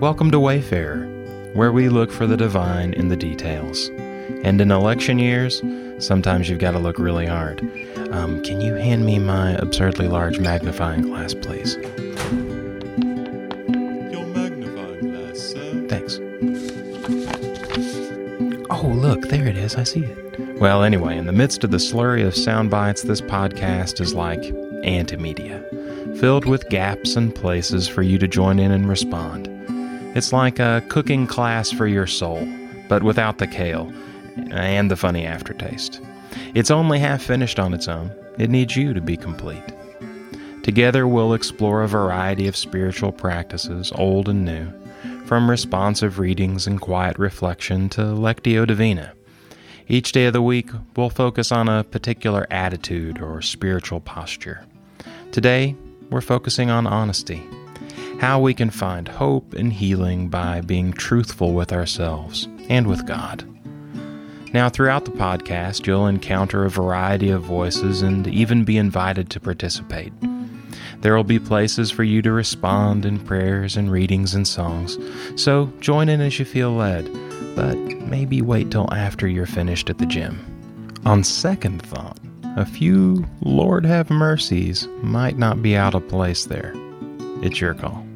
Welcome to Wayfarer, where we look for the divine in the details. And in election years, sometimes you've got to look really hard. Um, can you hand me my absurdly large magnifying glass, please? Your magnifying glass, sir. Thanks. Oh, look, there it is. I see it. Well, anyway, in the midst of the slurry of sound bites, this podcast is like antimedia, filled with gaps and places for you to join in and respond. It's like a cooking class for your soul, but without the kale and the funny aftertaste. It's only half finished on its own. It needs you to be complete. Together, we'll explore a variety of spiritual practices, old and new, from responsive readings and quiet reflection to Lectio Divina. Each day of the week, we'll focus on a particular attitude or spiritual posture. Today, we're focusing on honesty, how we can find hope and healing by being truthful with ourselves and with God. Now, throughout the podcast, you'll encounter a variety of voices and even be invited to participate. There will be places for you to respond in prayers and readings and songs, so join in as you feel led, but maybe wait till after you're finished at the gym. On second thought, a few Lord have mercies might not be out of place there. It's your call.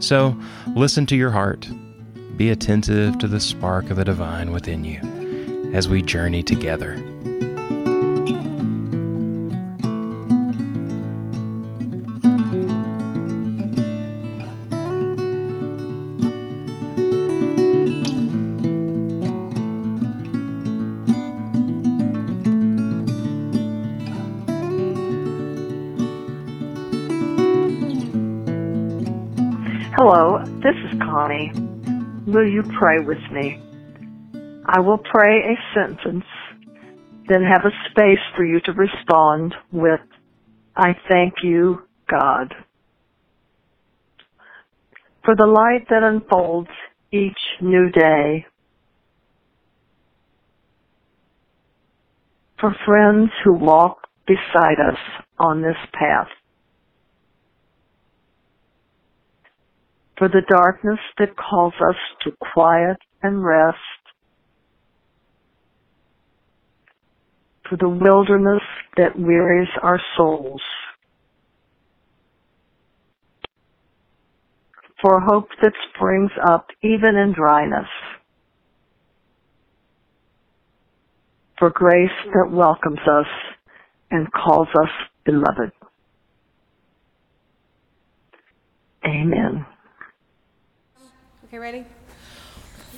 So, listen to your heart. Be attentive to the spark of the divine within you as we journey together. Will you pray with me? I will pray a sentence, then have a space for you to respond with, I thank you, God. For the light that unfolds each new day. For friends who walk beside us on this path. For the darkness that calls us to quiet and rest, for the wilderness that wearies our souls, for hope that springs up even in dryness, for grace that welcomes us and calls us beloved. Amen. Okay, ready?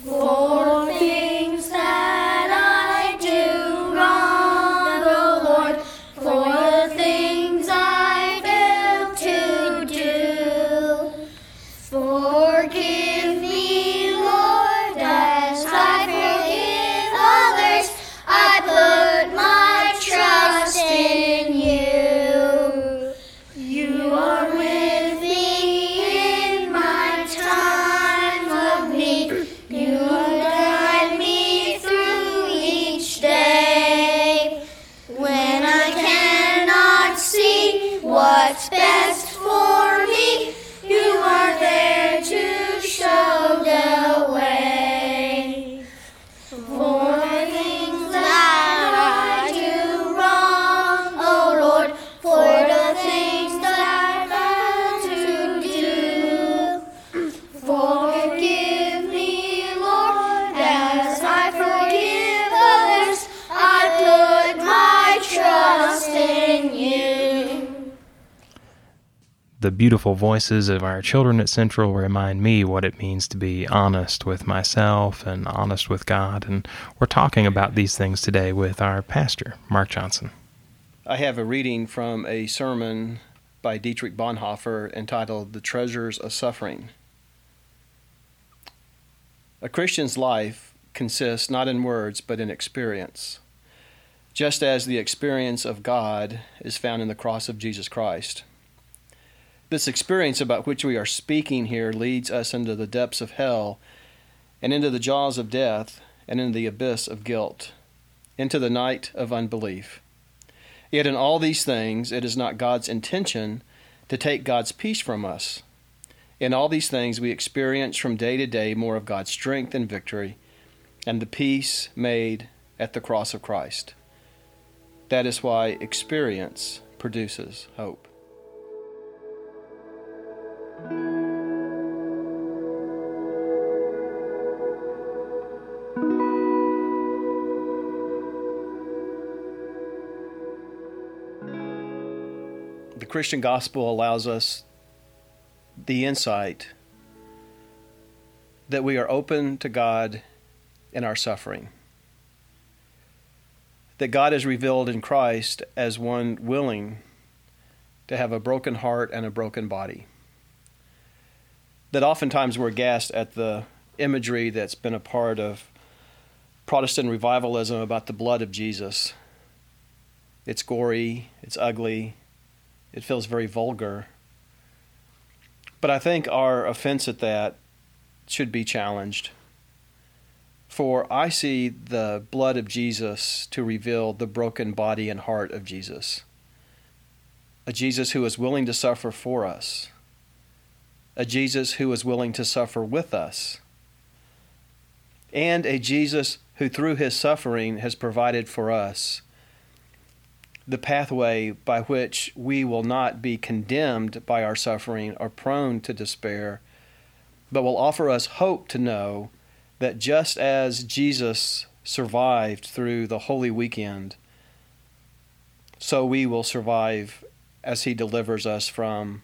For things The beautiful voices of our children at Central remind me what it means to be honest with myself and honest with God. And we're talking about these things today with our pastor, Mark Johnson. I have a reading from a sermon by Dietrich Bonhoeffer entitled The Treasures of Suffering. A Christian's life consists not in words but in experience, just as the experience of God is found in the cross of Jesus Christ. This experience about which we are speaking here leads us into the depths of hell and into the jaws of death and into the abyss of guilt, into the night of unbelief. Yet in all these things, it is not God's intention to take God's peace from us. In all these things, we experience from day to day more of God's strength and victory and the peace made at the cross of Christ. That is why experience produces hope. Christian gospel allows us the insight that we are open to God in our suffering. That God is revealed in Christ as one willing to have a broken heart and a broken body. That oftentimes we're aghast at the imagery that's been a part of Protestant revivalism about the blood of Jesus. It's gory, it's ugly, it feels very vulgar. But I think our offense at that should be challenged. For I see the blood of Jesus to reveal the broken body and heart of Jesus. A Jesus who is willing to suffer for us. A Jesus who is willing to suffer with us. And a Jesus who, through his suffering, has provided for us the pathway by which we will not be condemned by our suffering or prone to despair, but will offer us hope to know that just as Jesus survived through the Holy Weekend, so we will survive as He delivers us from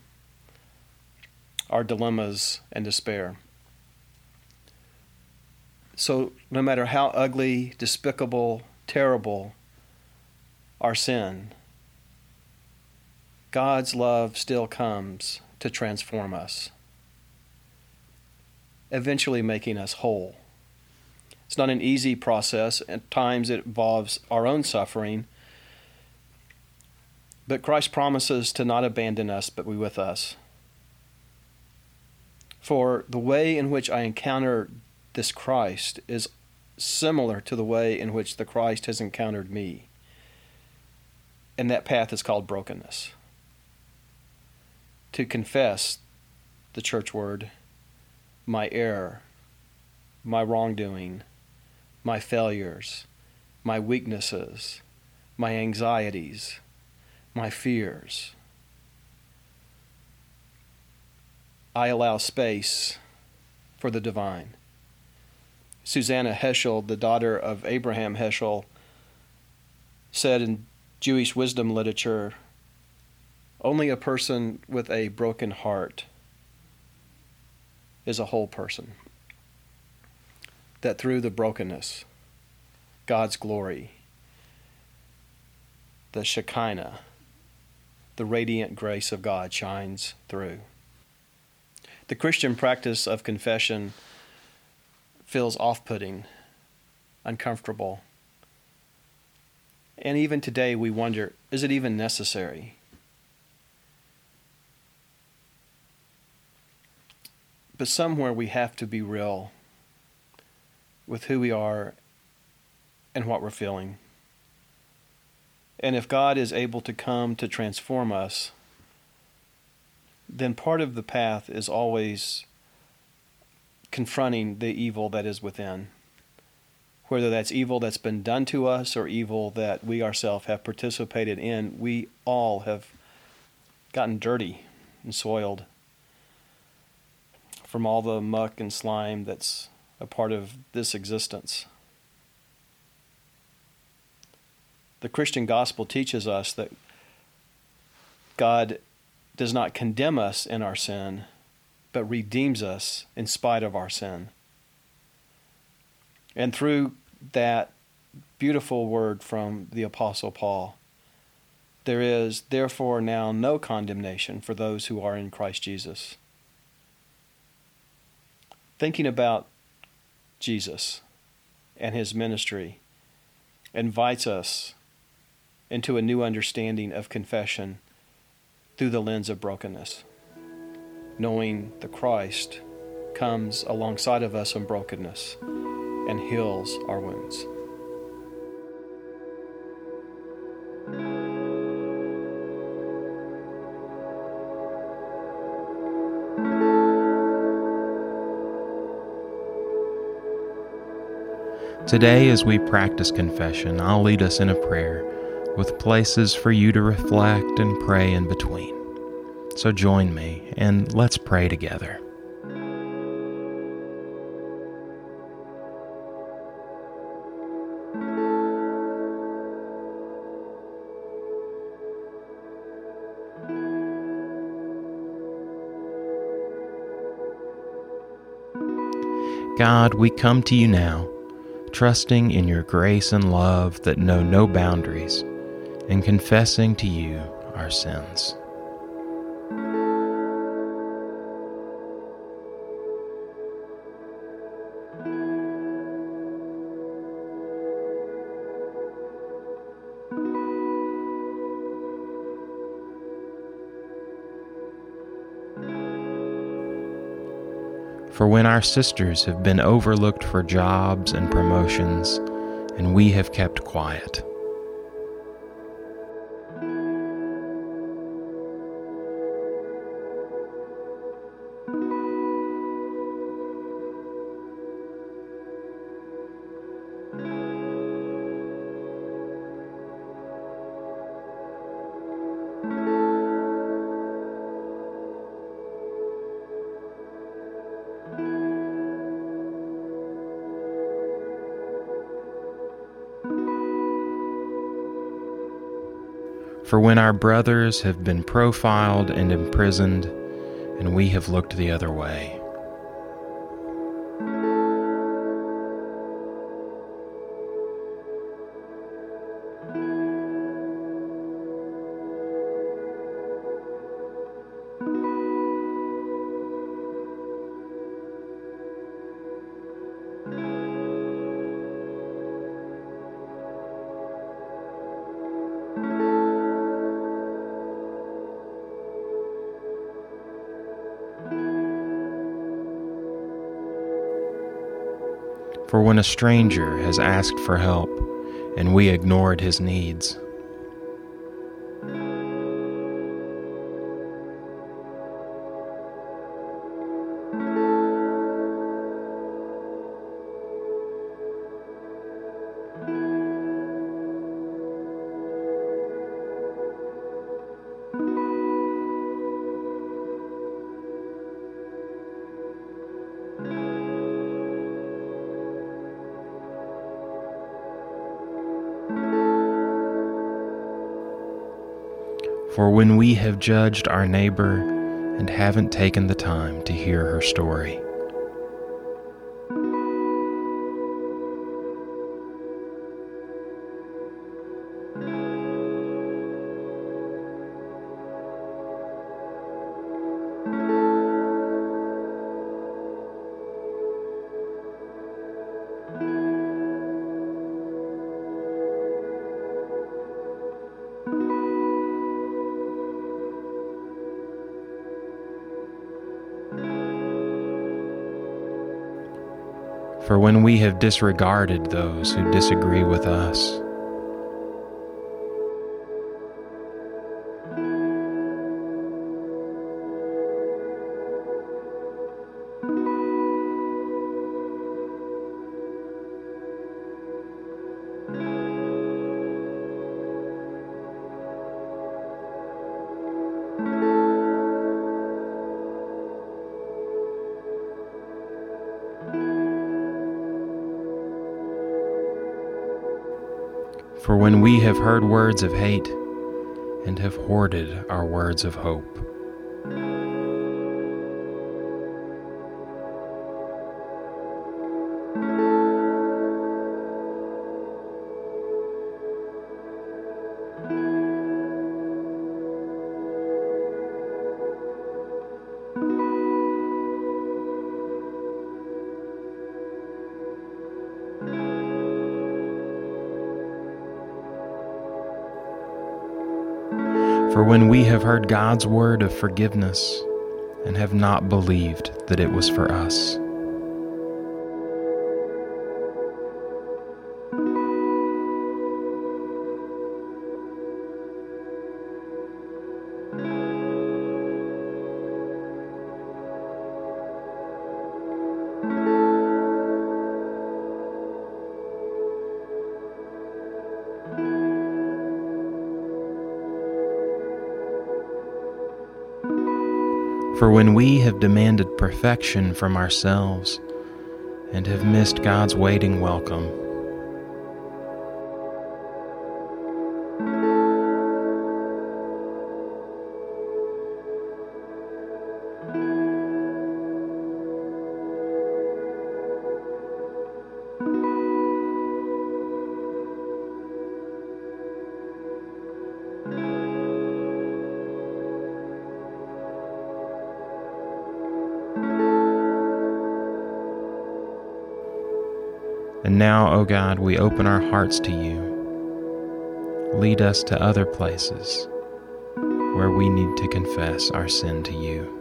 our dilemmas and despair. So, no matter how ugly, despicable, terrible our sin, God's love still comes to transform us, eventually making us whole. It's not an easy process. At times it involves our own suffering. But Christ promises to not abandon us, but be with us. For the way in which I encounter this Christ is similar to the way in which the Christ has encountered me. And that path is called brokenness. To confess the church word, my error, my wrongdoing, my failures, my weaknesses, my anxieties, my fears. I allow space for the divine. Susannah Heschel, the daughter of Abraham Heschel, said in Jewish wisdom literature only a person with a broken heart is a whole person that through the brokenness, God's glory, the Shekinah, the radiant grace of God shines through. The Christian practice of confession feels off putting, uncomfortable. And even today, we wonder is it even necessary? But somewhere we have to be real with who we are and what we're feeling. And if God is able to come to transform us, then part of the path is always confronting the evil that is within. Whether that's evil that's been done to us or evil that we ourselves have participated in, we all have gotten dirty and soiled from all the muck and slime that's a part of this existence. The Christian gospel teaches us that God does not condemn us in our sin, but redeems us in spite of our sin. And through that beautiful word from the Apostle Paul, there is therefore now no condemnation for those who are in Christ Jesus. Thinking about Jesus and his ministry invites us into a new understanding of confession through the lens of brokenness, knowing the Christ comes alongside of us in brokenness and heals our wounds. Today, as we practice confession, I'll lead us in a prayer with places for you to reflect and pray in between. So join me and let's pray together. God, we come to you now, trusting in your grace and love that know no boundaries, and confessing to you our sins. For when our sisters have been overlooked for jobs and promotions, and we have kept quiet. For when our brothers have been profiled and imprisoned, and we have looked the other way. For when a stranger has asked for help and we ignored his needs. For when we have judged our neighbor and haven't taken the time to hear her story. For when we have disregarded those who disagree with us. For when we have heard words of hate and have hoarded our words of hope. For when we have heard God's word of forgiveness and have not believed that it was for us. For when we have demanded perfection from ourselves and have missed God's waiting welcome, And now, O God, we open our hearts to you. Lead us to other places where we need to confess our sin to you.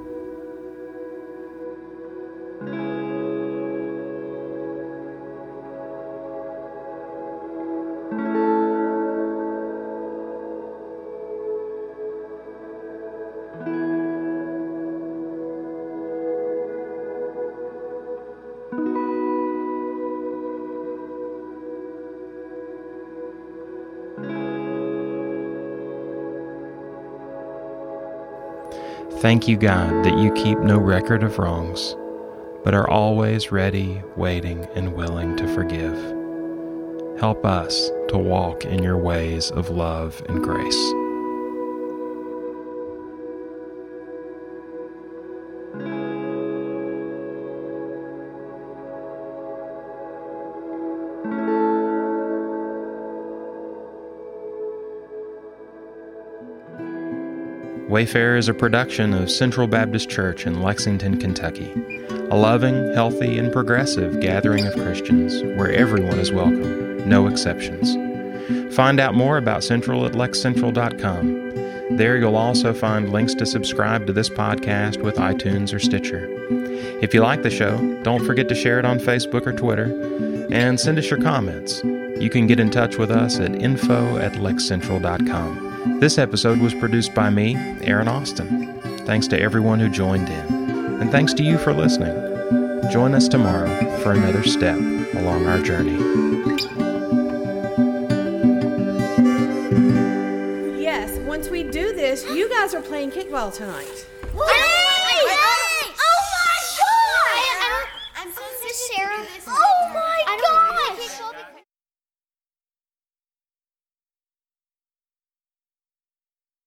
Thank you, God, that you keep no record of wrongs, but are always ready, waiting, and willing to forgive. Help us to walk in your ways of love and grace. Wayfarer is a production of Central Baptist Church in Lexington, Kentucky, a loving, healthy, and progressive gathering of Christians where everyone is welcome, no exceptions. Find out more about Central at lexcentral.com. There you'll also find links to subscribe to this podcast with iTunes or Stitcher. If you like the show, don't forget to share it on Facebook or Twitter and send us your comments. You can get in touch with us at info at lexcentral.com. This episode was produced by me, Aaron Austin. Thanks to everyone who joined in, and thanks to you for listening. Join us tomorrow for another step along our journey. Yes, once we do this, you guys are playing kickball tonight. Woo!